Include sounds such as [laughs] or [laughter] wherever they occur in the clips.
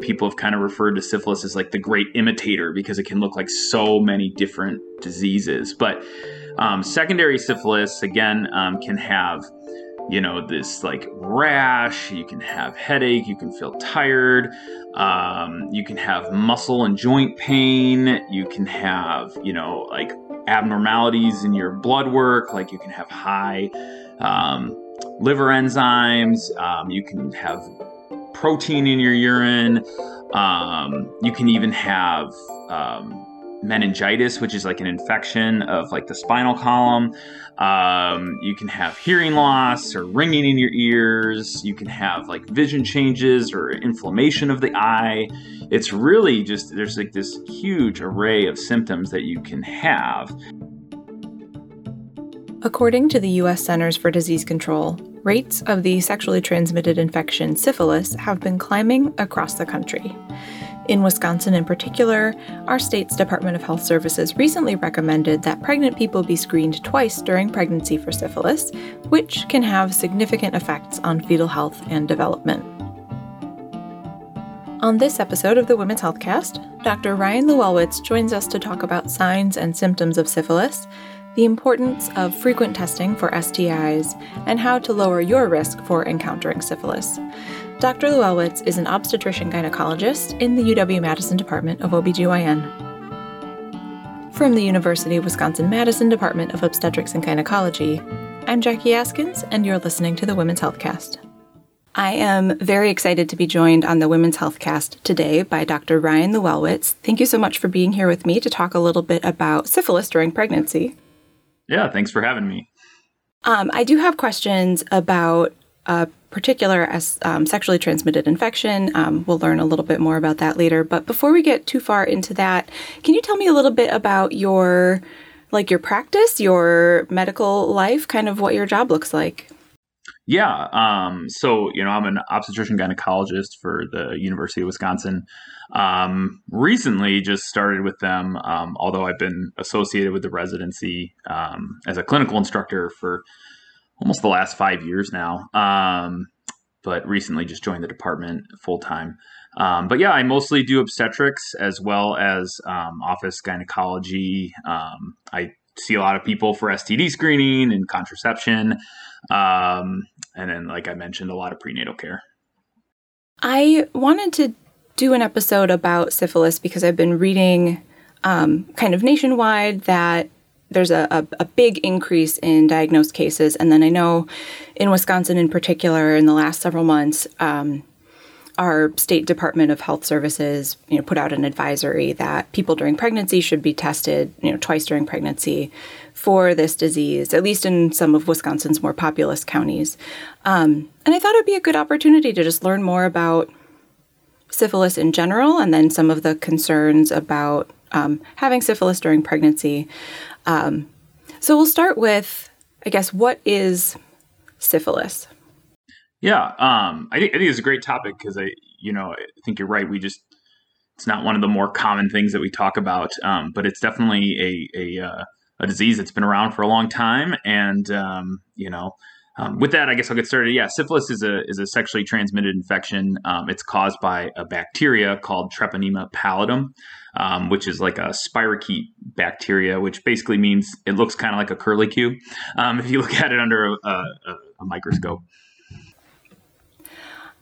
people have kind of referred to syphilis as like the great imitator because it can look like so many different diseases. But um, secondary syphilis, again, um, can have you know this like rash you can have headache you can feel tired um, you can have muscle and joint pain you can have you know like abnormalities in your blood work like you can have high um, liver enzymes um, you can have protein in your urine um, you can even have um, meningitis, which is like an infection of like the spinal column. Um, you can have hearing loss or ringing in your ears. You can have like vision changes or inflammation of the eye. It's really just, there's like this huge array of symptoms that you can have. According to the U.S. Centers for Disease Control, rates of the sexually transmitted infection syphilis have been climbing across the country. In Wisconsin, in particular, our state's Department of Health Services recently recommended that pregnant people be screened twice during pregnancy for syphilis, which can have significant effects on fetal health and development. On this episode of the Women's Healthcast, Dr. Ryan Lewalwitz joins us to talk about signs and symptoms of syphilis, the importance of frequent testing for STIs, and how to lower your risk for encountering syphilis. Dr. Lewalwitz is an obstetrician gynecologist in the UW Madison Department of OBGYN. From the University of Wisconsin Madison Department of Obstetrics and Gynecology, I'm Jackie Askins, and you're listening to the Women's Healthcast. I am very excited to be joined on the Women's Healthcast today by Dr. Ryan Lewalwitz. Thank you so much for being here with me to talk a little bit about syphilis during pregnancy. Yeah, thanks for having me. Um, I do have questions about a particular as um, sexually transmitted infection. Um, we'll learn a little bit more about that later. But before we get too far into that, can you tell me a little bit about your like your practice, your medical life, kind of what your job looks like? Yeah. Um, so, you know, I'm an obstetrician gynecologist for the University of Wisconsin. Um, recently just started with them, um, although I've been associated with the residency um, as a clinical instructor for almost the last five years now. Um, but recently just joined the department full time. Um, but yeah, I mostly do obstetrics as well as um, office gynecology. Um, I see a lot of people for STD screening and contraception. Um, and then, like I mentioned, a lot of prenatal care. I wanted to do an episode about syphilis because I've been reading um, kind of nationwide that there's a, a, a, big increase in diagnosed cases. And then I know in Wisconsin, in particular, in the last several months, um, our state Department of Health Services, you know, put out an advisory that people during pregnancy should be tested, you know, twice during pregnancy for this disease, at least in some of Wisconsin's more populous counties. Um, and I thought it'd be a good opportunity to just learn more about syphilis in general, and then some of the concerns about um, having syphilis during pregnancy. Um, so we'll start with, I guess, what is syphilis? Yeah, um, I, think, I think it's a great topic because I, you know, I think you're right. We just it's not one of the more common things that we talk about, um, but it's definitely a a, uh, a, disease that's been around for a long time, and um, you know. Um, with that, I guess I'll get started. Yeah, syphilis is a is a sexually transmitted infection. Um, it's caused by a bacteria called Treponema pallidum, um, which is like a spirochete bacteria, which basically means it looks kind of like a curlicue um, if you look at it under a, a, a microscope.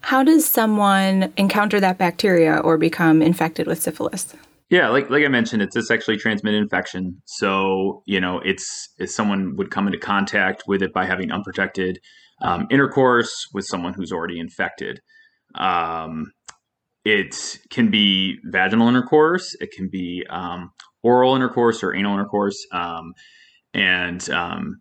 How does someone encounter that bacteria or become infected with syphilis? Yeah, like like I mentioned, it's a sexually transmitted infection. So you know, it's, if someone would come into contact with it by having unprotected um, intercourse with someone who's already infected. Um, it can be vaginal intercourse. It can be um, oral intercourse or anal intercourse. Um, and um,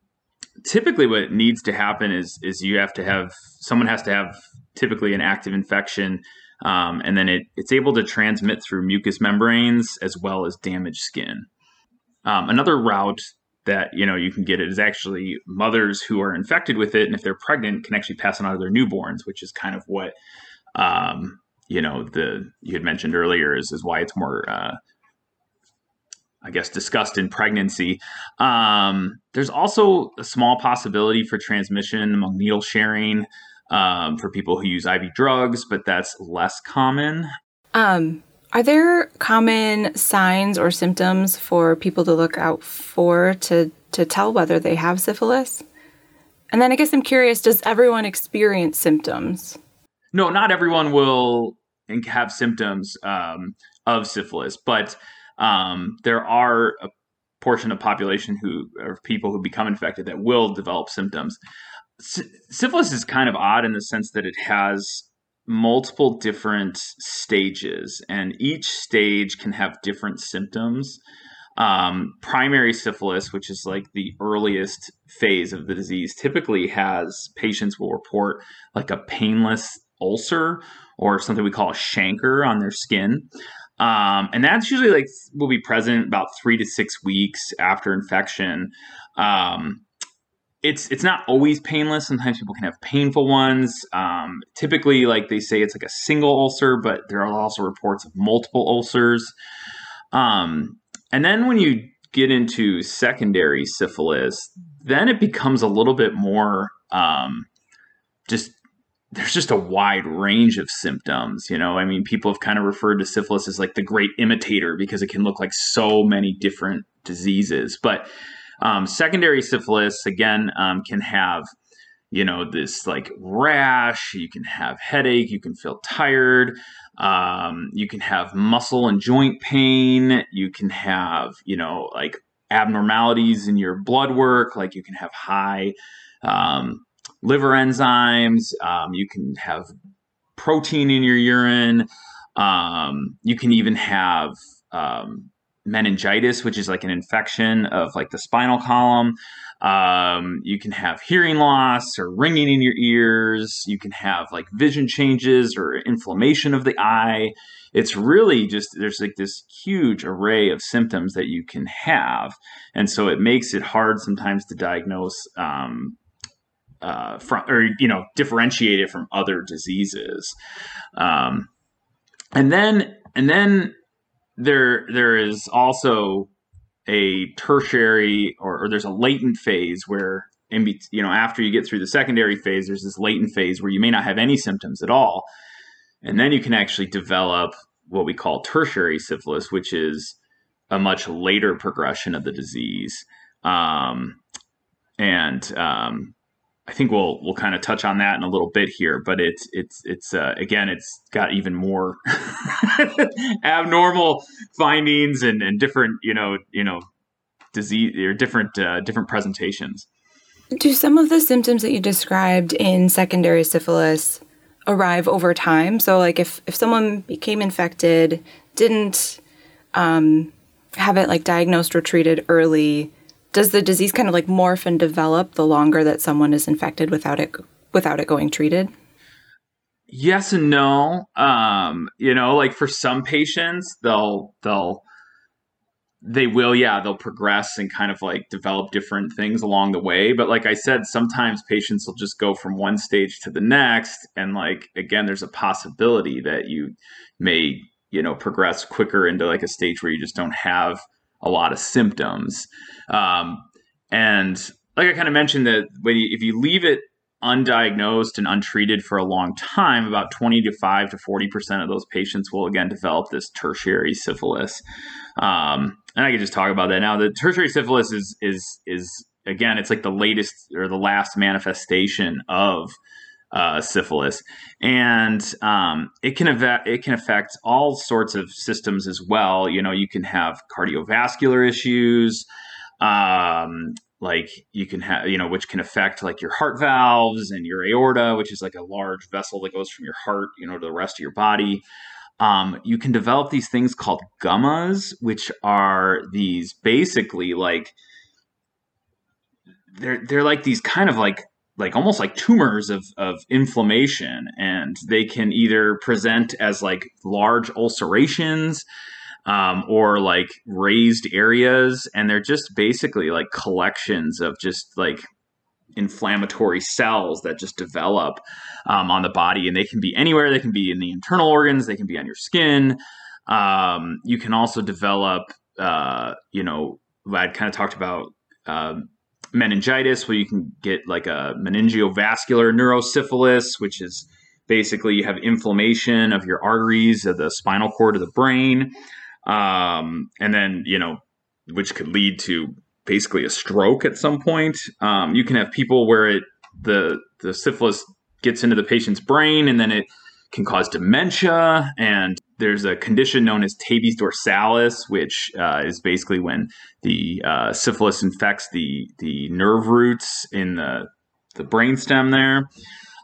typically, what needs to happen is is you have to have someone has to have typically an active infection, um, and then it, it's able to transmit through mucous membranes as well as damaged skin. Um, another route that you know you can get it is actually mothers who are infected with it, and if they're pregnant, can actually pass it on to their newborns, which is kind of what um, you know the you had mentioned earlier is is why it's more uh, I guess discussed in pregnancy. Um, there's also a small possibility for transmission among needle sharing um, for people who use IV drugs, but that's less common. Um, are there common signs or symptoms for people to look out for to to tell whether they have syphilis? And then I guess I'm curious, does everyone experience symptoms? No, not everyone will have symptoms um, of syphilis, but um, there are a portion of population who or people who become infected that will develop symptoms. Syphilis is kind of odd in the sense that it has multiple different stages, and each stage can have different symptoms. Um, primary syphilis, which is like the earliest phase of the disease, typically has patients will report like a painless ulcer or something we call a chancre on their skin. Um, and that's usually like will be present about three to six weeks after infection. Um, it's it's not always painless. Sometimes people can have painful ones. Um, typically, like they say, it's like a single ulcer, but there are also reports of multiple ulcers. Um, and then when you get into secondary syphilis, then it becomes a little bit more um, just there's just a wide range of symptoms. You know, I mean, people have kind of referred to syphilis as like the great imitator because it can look like so many different diseases. But um, secondary syphilis, again, um, can have, you know, this like rash, you can have headache, you can feel tired, um, you can have muscle and joint pain, you can have, you know, like abnormalities in your blood work, like you can have high. Um, liver enzymes. Um, you can have protein in your urine. Um, you can even have um, meningitis, which is like an infection of like the spinal column. Um, you can have hearing loss or ringing in your ears. You can have like vision changes or inflammation of the eye. It's really just there's like this huge array of symptoms that you can have, and so it makes it hard sometimes to diagnose um, uh, from or you know differentiate it from other diseases um, and then and then there there is also a tertiary or, or there's a latent phase where in be, you know after you get through the secondary phase there's this latent phase where you may not have any symptoms at all. And then you can actually develop what we call tertiary syphilis which is a much later progression of the disease. Um, and um, I think we'll we'll kind of touch on that in a little bit here, but it's it's it's uh, again it's got even more [laughs] abnormal findings and, and different you know you know disease or different uh, different presentations. Do some of the symptoms that you described in secondary syphilis arrive over time? So, like if if someone became infected, didn't um, have it like diagnosed or treated early does the disease kind of like morph and develop the longer that someone is infected without it without it going treated? Yes and no. Um, you know, like for some patients, they'll they'll they will, yeah, they'll progress and kind of like develop different things along the way. But like I said, sometimes patients will just go from one stage to the next. And like, again, there's a possibility that you may, you know, progress quicker into like a stage where you just don't have a lot of symptoms. Um, and like I kind of mentioned that when you, if you leave it undiagnosed and untreated for a long time, about 20 to 5 to 40% of those patients will again develop this tertiary syphilis. Um, and I can just talk about that now. The tertiary syphilis is is is again, it's like the latest or the last manifestation of uh, syphilis, and um, it can it can affect all sorts of systems as well. You know, you can have cardiovascular issues, um, like you can have you know, which can affect like your heart valves and your aorta, which is like a large vessel that goes from your heart, you know, to the rest of your body. Um, you can develop these things called gummas, which are these basically like they're they're like these kind of like like almost like tumors of, of inflammation and they can either present as like large ulcerations um, or like raised areas and they're just basically like collections of just like inflammatory cells that just develop um, on the body and they can be anywhere. They can be in the internal organs. They can be on your skin. Um, you can also develop uh, you know i'd kind of talked about um, meningitis, where you can get like a meningovascular neurosyphilis, which is basically you have inflammation of your arteries of the spinal cord of the brain, um, and then you know, which could lead to basically a stroke at some point. Um, you can have people where it the the syphilis gets into the patient's brain and then it can cause dementia. And there's a condition known as tabes dorsalis, which uh, is basically when the uh, syphilis infects the the nerve roots in the the brainstem there.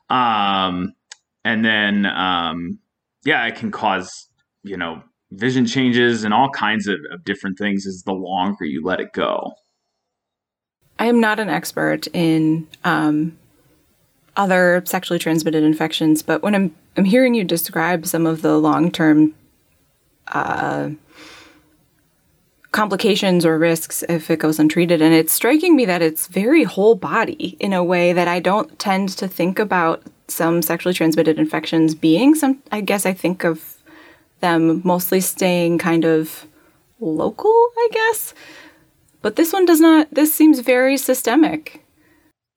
Um, and then, um, yeah, it can cause you know vision changes and all kinds of, of different things as the longer you let it go. I am not an expert in um, other sexually transmitted infections, but when I'm I'm hearing you describe some of the long term uh, complications or risks if it goes untreated, and it's striking me that it's very whole body in a way that I don't tend to think about some sexually transmitted infections being. Some I guess I think of them mostly staying kind of local, I guess. But this one does not. This seems very systemic.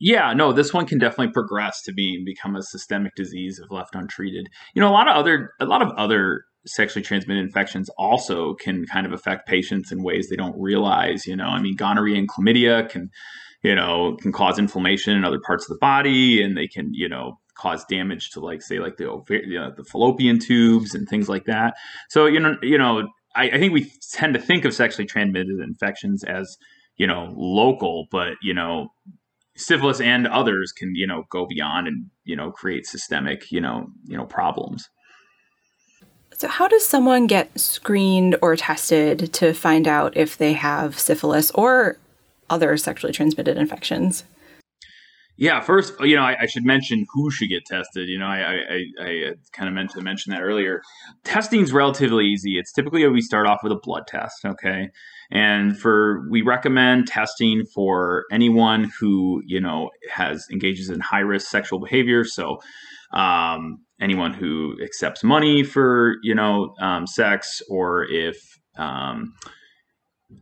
Yeah, no, this one can definitely progress to being become a systemic disease if left untreated. You know, a lot of other a lot of other sexually transmitted infections also can kind of affect patients in ways they don't realize. You know, I mean, gonorrhea and chlamydia can, you know, can cause inflammation in other parts of the body, and they can, you know, cause damage to like say like the you know, the fallopian tubes and things like that. So you know, you know, I, I think we tend to think of sexually transmitted infections as you know local, but you know syphilis and others can you know go beyond and you know create systemic you know you know problems. So how does someone get screened or tested to find out if they have syphilis or other sexually transmitted infections yeah first you know i, I should mention who should get tested you know i i, I kind of meant to mention that earlier. Testing is relatively easy. It's typically we start off with a blood test okay? And for we recommend testing for anyone who you know has engages in high risk sexual behavior. So um, anyone who accepts money for you know um, sex, or if um,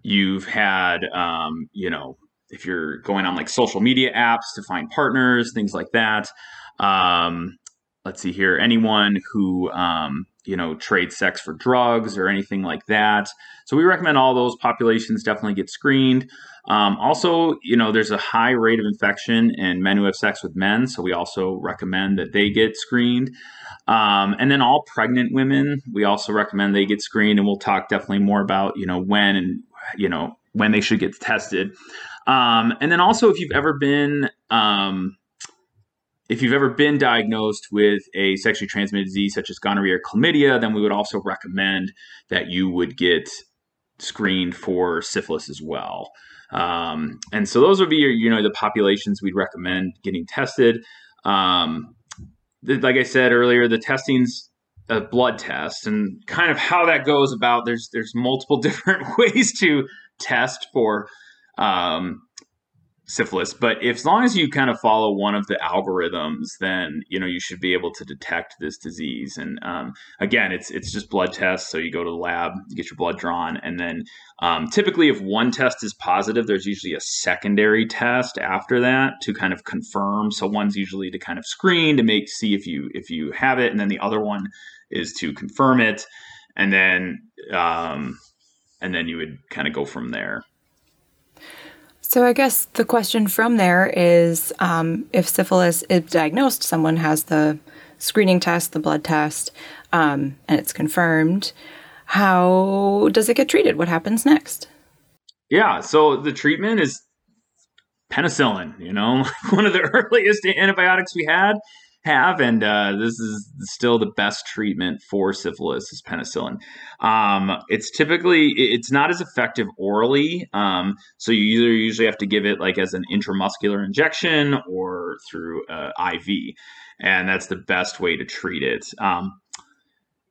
you've had um, you know if you're going on like social media apps to find partners, things like that. Um, let's see here, anyone who um, you know trade sex for drugs or anything like that. So we recommend all those populations definitely get screened. Um, also, you know, there's a high rate of infection in men who have sex with men, so we also recommend that they get screened. Um, and then all pregnant women, we also recommend they get screened, and we'll talk definitely more about you know when and you know when they should get tested. Um, and then also, if you've ever been um, if you've ever been diagnosed with a sexually transmitted disease such as gonorrhea or chlamydia, then we would also recommend that you would get screened for syphilis as well. Um, and so those would be your, you know, the populations we'd recommend getting tested. Um, like I said earlier, the testing's a blood test, and kind of how that goes about. There's there's multiple [laughs] different ways to test for um, syphilis. But if, as long as you kind of follow one of the algorithms then you know you should be able to detect this disease. And um, again it's it's just blood tests. So you go to the lab you get your blood drawn and then um, typically if one test is positive there's usually a secondary test after that to kind of confirm. So one's usually to kind of screen to make see if you if you have it and then the other one is to confirm it. And then um, and then you would kind of go from there so I guess the question from there is um, if syphilis is diagnosed, someone has the screening test, the blood test, um, and it's confirmed. How does it get treated? What happens next? Yeah, so the treatment is penicillin, you know, [laughs] one of the [laughs] earliest antibiotics we had have, and uh, this is still the best treatment for syphilis is penicillin. Um, it's typically it's not as effective orally, um, so you either usually have to give it like as an intramuscular injection or through uh, IV, and that's the best way to treat it. Um,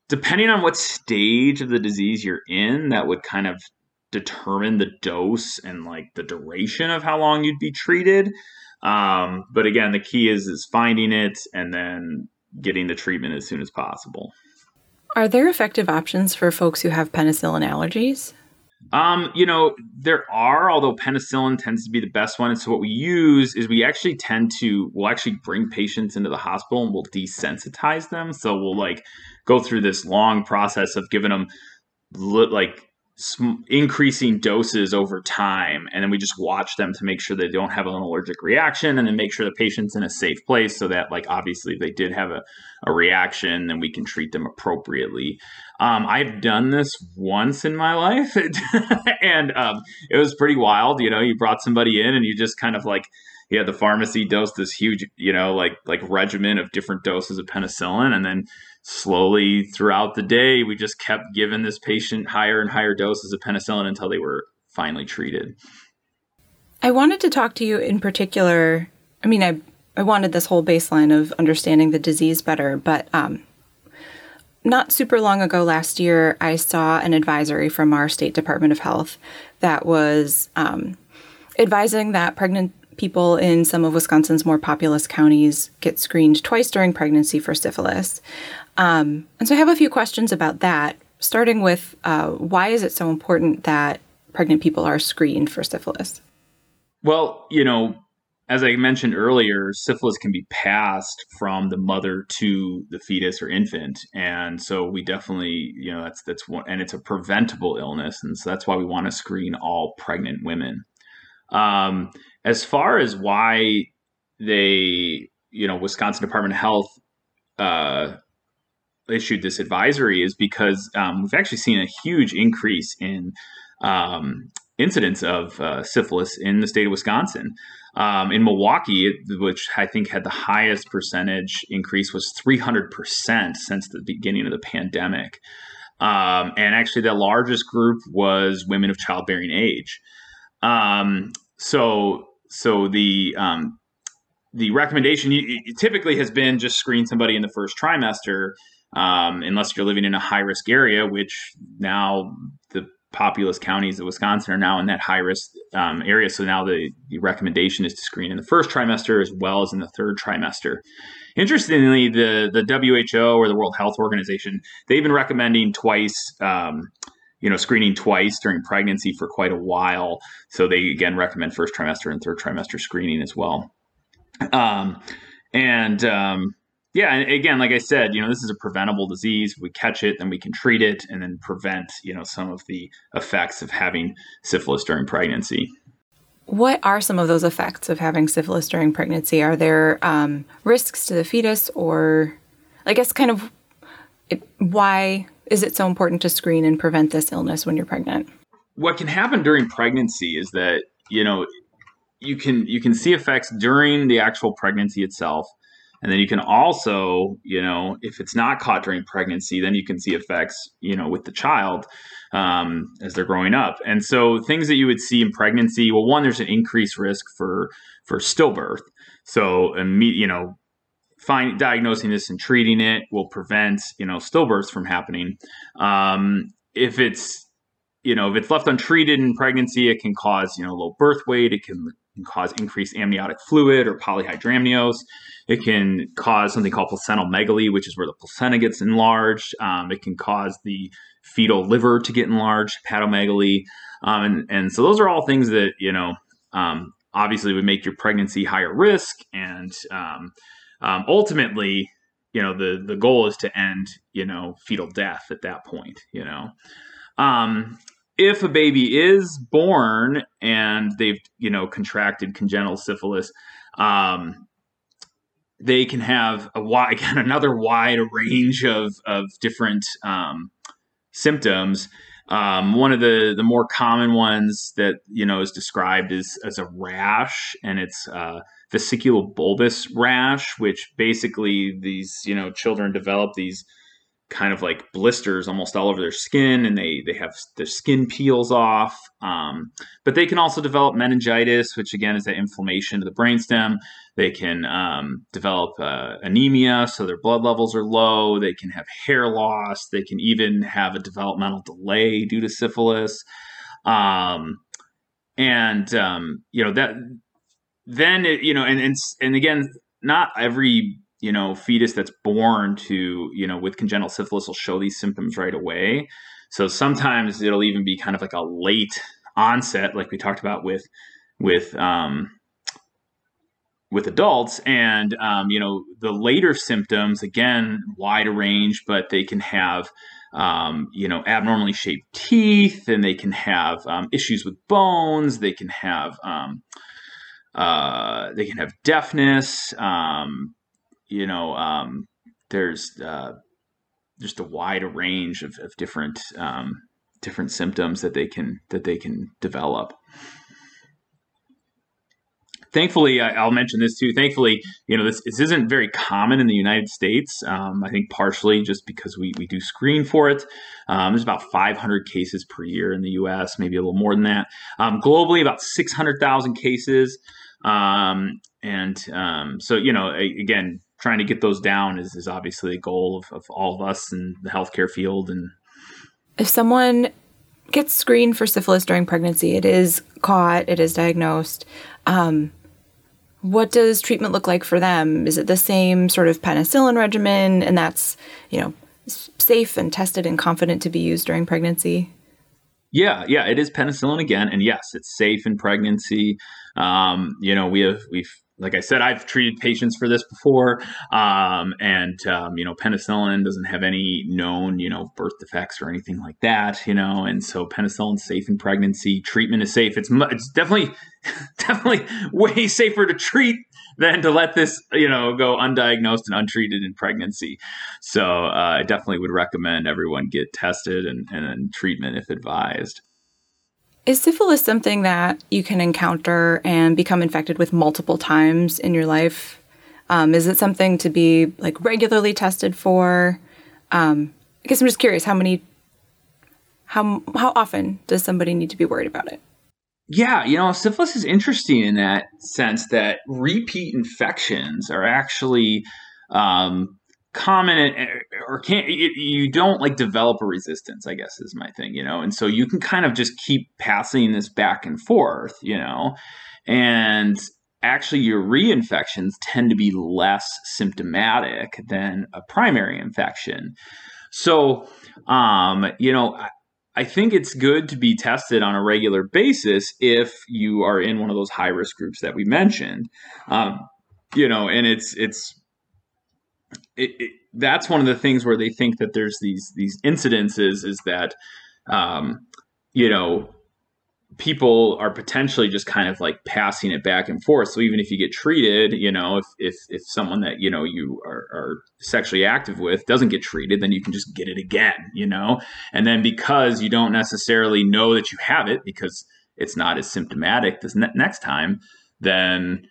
depending on what stage of the disease you're in, that would kind of determine the dose and like the duration of how long you'd be treated. Um, but again, the key is is finding it and then getting the treatment as soon as possible. Are there effective options for folks who have penicillin allergies? Um, you know, there are, although penicillin tends to be the best one. And so what we use is we actually tend to, we'll actually bring patients into the hospital and we'll desensitize them. So we'll like go through this long process of giving them like increasing doses over time and then we just watch them to make sure they don't have an allergic reaction and then make sure the patient's in a safe place so that like obviously if they did have a, a reaction then we can treat them appropriately. Um, i've done this once in my life [laughs] and um, it was pretty wild you know you brought somebody in and you just kind of like yeah the pharmacy dosed this huge you know like like regimen of different doses of penicillin and then slowly throughout the day, we just kept giving this patient higher and higher doses of penicillin until they were finally treated. I wanted to talk to you in particular. I mean, I, I wanted this whole baseline of understanding the disease better, but um, not super long ago last year, I saw an advisory from our state Department of Health that was um, advising that pregnant people in some of Wisconsin's more populous counties get screened twice during pregnancy for syphilis. Um, and so I have a few questions about that, starting with uh, why is it so important that pregnant people are screened for syphilis? Well, you know, as I mentioned earlier, syphilis can be passed from the mother to the fetus or infant, and so we definitely, you know, that's that's one, and it's a preventable illness, and so that's why we want to screen all pregnant women. Um, as far as why they, you know, Wisconsin Department of Health uh, issued this advisory is because um, we've actually seen a huge increase in um, incidence of uh, syphilis in the state of Wisconsin. Um, in Milwaukee, which I think had the highest percentage increase, was 300% since the beginning of the pandemic. Um, and actually, the largest group was women of childbearing age. Um, so, so the um, the recommendation typically has been just screen somebody in the first trimester um, unless you're living in a high risk area, which now the populous counties of Wisconsin are now in that high risk um, area. So now the, the, recommendation is to screen in the first trimester as well as in the third trimester. Interestingly, the the WHO or the World Health Organization they've been recommending twice. Um, you know, screening twice during pregnancy for quite a while. So they again recommend first trimester and third trimester screening as well. Um, and um, yeah, and again, like I said, you know, this is a preventable disease. We catch it, then we can treat it and then prevent, you know, some of the effects of having syphilis during pregnancy. What are some of those effects of having syphilis during pregnancy? Are there um, risks to the fetus, or I guess kind of it, why is it so important to screen and prevent this illness when you're pregnant? What can happen during pregnancy is that you know you can you can see effects during the actual pregnancy itself and then you can also, you know, if it's not caught during pregnancy, then you can see effects, you know, with the child um, as they're growing up. And so things that you would see in pregnancy, well, one, there's an increased risk for for stillbirth. So, you know, find diagnosing this and treating it will prevent, you know, stillbirths from happening. Um, if it's you know, if it's left untreated in pregnancy, it can cause, you know, low birth weight. It can can cause increased amniotic fluid or polyhydramnios. It can cause something called placentalomegaly, which is where the placenta gets enlarged. Um, it can cause the fetal liver to get enlarged, hepatomegaly. Um, and, and so those are all things that, you know, um, obviously would make your pregnancy higher risk. And um, ultimately, you know, the, the goal is to end, you know, fetal death at that point, you know. Um, if a baby is born and they've you know contracted congenital syphilis um, they can have a wide [laughs] again another wide range of of different um, symptoms um, one of the the more common ones that you know is described as as a rash and it's uh, vesicular bullous rash which basically these you know children develop these kind of like blisters almost all over their skin and they they have their skin peels off. Um, but they can also develop meningitis which again is that inflammation of the brainstem. They can um, develop uh, anemia so their blood levels are low. They can have hair loss. They can even have a developmental delay due to syphilis. Um, and um, you know that then it, you know and, and and again not every you know fetus that's born to you know with congenital syphilis will show these symptoms right away. So sometimes it'll even be kind of like a late onset, like we talked about with with um, with adults and um, you know the later symptoms again wide range but they can have um, you know abnormally shaped teeth and they can have um, issues with bones they can have um, uh, they can have deafness um, you know um, there's uh, just a wide range of, of different different symptoms that they can that they can develop thankfully, I, will mention this too. Thankfully, you know, this, this isn't very common in the United States. Um, I think partially just because we, we do screen for it. Um, there's about 500 cases per year in the U.S., maybe a little more than that. Um, globally, about 600,000 cases. Um, and um, so, you know, again, trying to get those down is, is obviously a goal of, of all of us in the healthcare field. And if someone gets screened for syphilis during pregnancy, it is caught, it is diagnosed. Um, what does treatment look like for them? Is it the same sort of penicillin regimen, and that's you know safe and tested and confident to be used during pregnancy? Yeah, yeah, it is penicillin again, and yes, it's safe in pregnancy. Um, you know, we have we've like I said, I've treated patients for this before, um, and um, you know, penicillin doesn't have any known you know birth defects or anything like that, you know, and so penicillin's safe in pregnancy. Treatment is safe. It's it's definitely [laughs] definitely way safer to treat than to let this you know go undiagnosed and untreated in pregnancy. So uh, I definitely would recommend everyone get tested and, and treatment if advised. Is syphilis something that you can encounter and become infected with multiple times in your life? Um, is it something to be like regularly tested for? Um, I guess I'm just curious how many, how how often does somebody need to be worried about it? Yeah, you know, syphilis is interesting in that sense that repeat infections are actually um, common or can't you don't like develop a resistance i guess is my thing you know? And so you can kind of just keep passing this back and forth you know? And actually your reinfections tend to be less symptomatic than a primary infection. So um you know I, I think it's good to be tested on a regular basis if you are in one of those high risk groups that we mentioned. Um, you know and it's it's it, it, that's one of the things where they think that there's these these incidences is that um, you know people are potentially just kind of like passing it back and forth. So even if you get treated, you know, if if if someone that you know you are, are sexually active with doesn't get treated, then you can just get it again, you know. And then because you don't necessarily know that you have it because it's not as symptomatic this ne- next time, then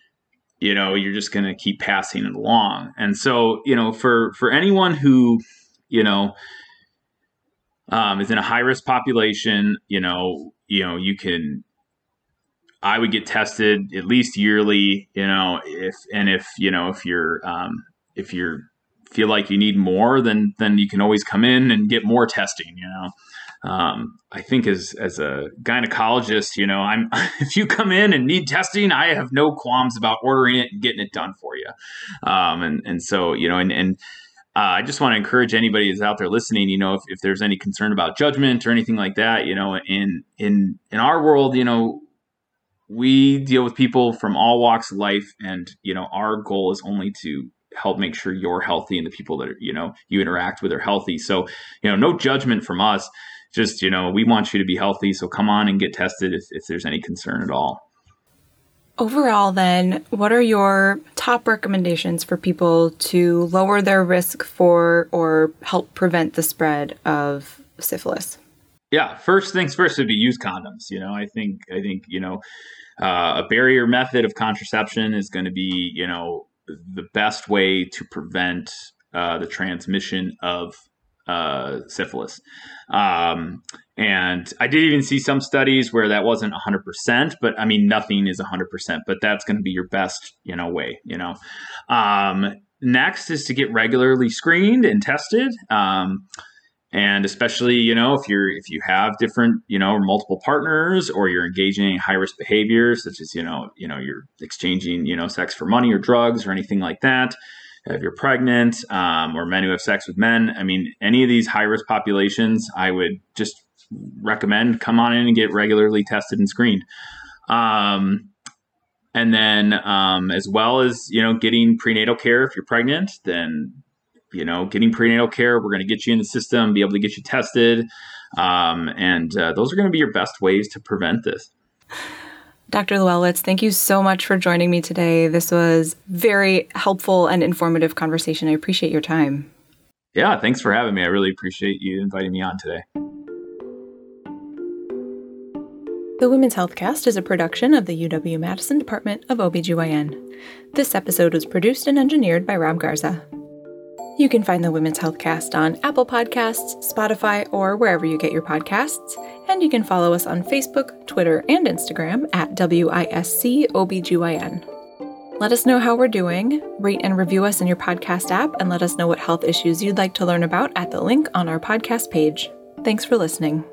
you know you're just going to keep passing it along. And so you know for for anyone who you know um, is in a high risk population you know you know you can i would get tested at least yearly you know if and if you know if you're um, if you're feel like you need more then then you can always come in and get more testing you know um, I think as as a gynecologist, you know, I'm [laughs] if you come in and need testing, I have no qualms about ordering it and getting it done for you. Um, and and so you know, and and uh, I just want to encourage anybody that's out there listening. You know, if, if there's any concern about judgment or anything like that, you know, in in in our world, you know, we deal with people from all walks of life, and you know, our goal is only to help make sure you're healthy and the people that you know you interact with are healthy. So you know, no judgment from us just you know we want you to be healthy so come on and get tested if, if there's any concern at all. Overall then what are your top recommendations for people to lower their risk for or help prevent the spread of syphilis? Yeah first things first would be use condoms you know i think i think you know uh, a barrier method of contraception is going to be you know the best way to prevent uh, the transmission of uh, syphilis. Um, and I did even see some studies where that wasn't 100%, but I mean, nothing is 100%, but that's going to be your best, you know, way, you know. Um, next is to get regularly screened and tested. Um, and especially, you know, if you're if you have different, you know, multiple partners or you're engaging in high risk behaviors, such as, you know, you know, you're exchanging, you know, sex for money or drugs or anything like that if you're pregnant um, or men who have sex with men. I mean, any of these high risk populations, I would just recommend come on in and get regularly tested and screened. Um, and then, um, as well as you know, getting prenatal care if you're pregnant, then you know, getting prenatal care, we're going to get you in the system, be able to get you tested, um, and uh, those are going to be your best ways to prevent this. Dr. Lewelwitz, thank you so much for joining me today. This was very helpful and informative conversation. I appreciate your time. Yeah, thanks for having me. I really appreciate you inviting me on today. The Women's Healthcast is a production of the UW Madison Department of OBGYN. This episode was produced and engineered by Rob Garza. You can find the Women's Healthcast on Apple Podcasts, Spotify, or wherever you get your podcasts. And you can follow us on Facebook, Twitter, and Instagram at WISCOBGYN. Let us know how we're doing, rate and review us in your podcast app, and let us know what health issues you'd like to learn about at the link on our podcast page. Thanks for listening.